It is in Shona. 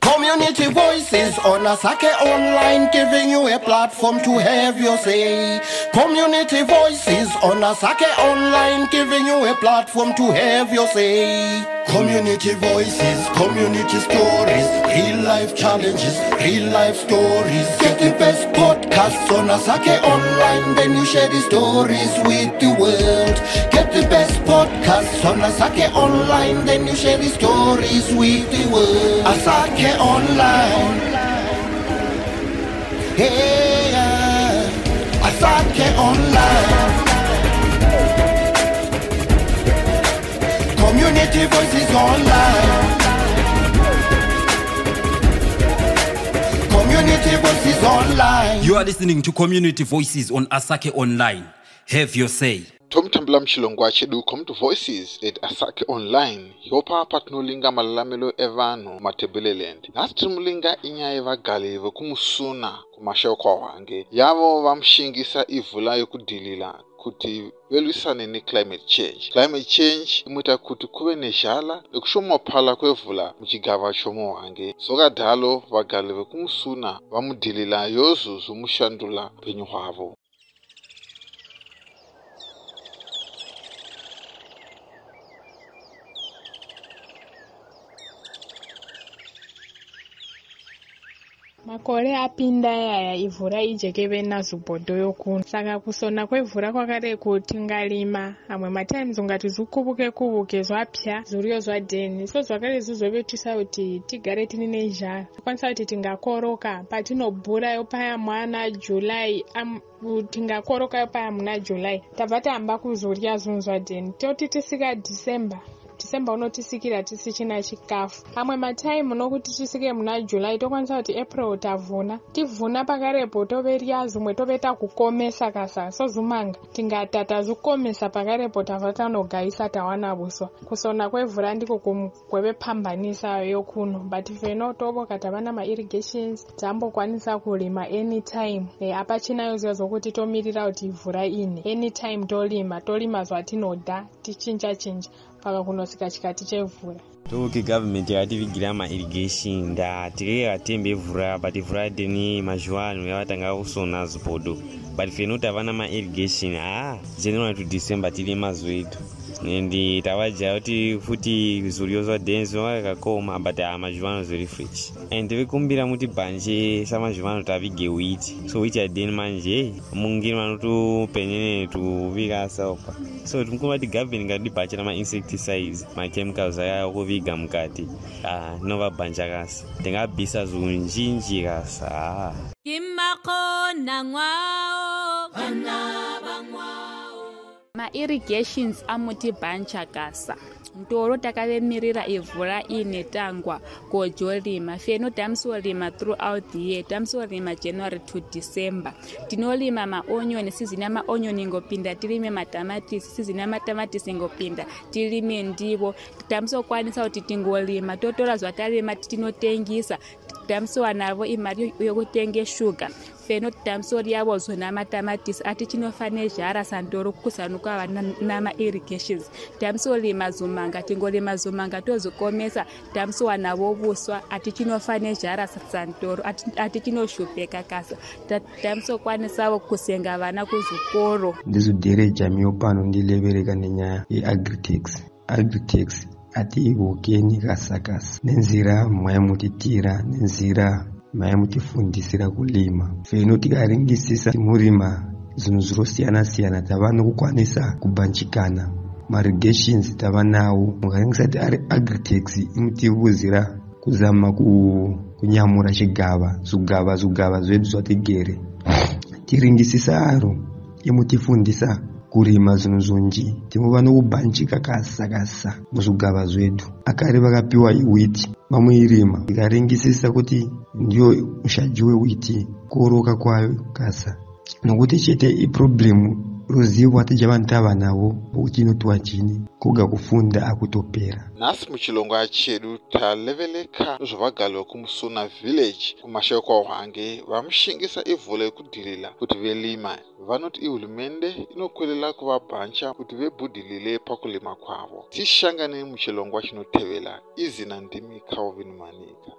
Community voices on Asake Online, giving you a platform to have your say. Community voices on Asake Online, giving you a platform to have your say. Community voices, community stories, real life challenges, real life stories. Get the best podcasts on Asake Online, then you share the stories with the world. Get the best podcasts on Asake Online, then you share the stories with the world. Asake Online. Hey, yeah. Asake Online. Community voices online. Community voices online. You are listening to Community Voices on Asake Online. Have your say. tomutambula muchilongwa chedu community voices at asake online yopa patinolinga malalamelo evanhu matebeleland nhasi tirimulinga inyaya yevagali vekumusuna kumashoko ahwange yavo vamushingisa ivhula yokudhilila kuti velwisane neclimate change. Climate change imoita kuti kuve nezhala nekushomapala kwevhula muchigava chomuhwange zvakadalo vagali vekumusuna vamudhilila yozuzu mushandula upenyu hwavo makore apinda yaya ivhu raijekeve nazubhodho yokuno saka kusona kwevhura kwakade kutingalima. Amwe matimes ungati zvikuvuke kuvuke zvapya zvuriyo zvadheni so zvakare zvizovetisa kuti tigare tini nezhara tokwanisa kuti tingakoroka patinobhurayo paya mwana july tingakorokayo paya muna july. Tabva tahamba kuzorya zvinhu zvadheni toti tisika december december unotisikira tisichina chikafu. Amwe mataimu nokuti tisike muna july tokwanisa kuti april tavhuna. Tivhuna pakarepo toverya zvimwe tove takukomesa kasa sozumanga. Tingata tazvikomesa pakarepo tava tanogayisa tawana vuswa kusona kwevhura ndiko kwevepambanisa yokuno but feno tovoka tava namairrigations tambokwanisa kurima anytime. E, apachinayo ziva zokuti tomirira kuti ivhura ine. Anytime tolima tolima zvatinoda tichinja chinja paka kunosika chikati chevhura toke gavhmendi yakativigira mairrigation nda tikeke katembe evhura but vhura deni mazuva ano yavatanga kusona zibhodo but fenoti havana mairrigation ha january to december tiri mazuva edu and tavajaya kuti futi zuriyo zvadheni zvivakakoma but ha mazuva ano zviri fresh. And vekumbira muti bhanje samazuva ano tavige wheat. So wheat yadheni manje mungini vanotopenene tuvika saupa so timukumba kuti gavheni ngatidi bhacha mainsecticides machemicals aya kuviga mukati. Ndinova bhanja kasa ndingabhisa zvunjinji kasa kimakona ngwao vana mairrigations amuti bhanchakasa ntoro takavemirira ivhura iine tangwa kojorima feno tamsorima throughout the year tamsorima january to december. Tinolima maonyoni sizini yamaonyoni ingopinda tirime matamatisi sizini yamatamatisi ingopinda tirime ndivo. Tamsokwanisa kuti tingolima totora zvatarima tinotengisa tamsowanavo imari yokutenge shuga feno tamsori yavo zona matamatisi ati chinofane zhara sandoro kuzanukava namairrigations tamsolima zumanga tingolima zumanga tozikomesa tamsowanavo vuswa ati chinofane zhara sandoro ati chinoshupeka kasa. Tamsokwanisawo kusenga vana kuzvikoro ndizudhere jamiyo pano ndilevereka nenyaya yeagritex agritex hatiivokeni kasakasa nenzira maimutitira nenzira maimutifundisira kulima. Feno tikaringisisa timurima zvinhu zvirosiyana-siyana tava nokukwanisa kubhanjikana marigations tava nawo. Mukaringisati ari agritex imutivuzira kuzama kunyamura chigava zvigava zvigava zvedu zvatigere. Tiringisisa aro imutifundisa kurima zvinhu zvonji timuva nokubhanjika kasa kasa muzvigava zvedu. Akare vakapiwa iwiti vamuirima. Ikaringisisa kuti ndiyo mushaji wewiti kuoroka kwayo kasa. Nokuti chete iproblemu ruzivo hatija vanhu tava navo uchinoti chini kuga kufunda akutopera nhasi muchilongwa chedu taleveleka zvavagalo vekumusuna village kumashayo kwahwange vamushingisa ivhu rekudhirila kuti velima. Vanoti ihurumende inokwelela kuvabhancha kuti vebhudhilile pakulima kwavo. Tishangane muchilongwa chinotevela izina ndimi calvin manika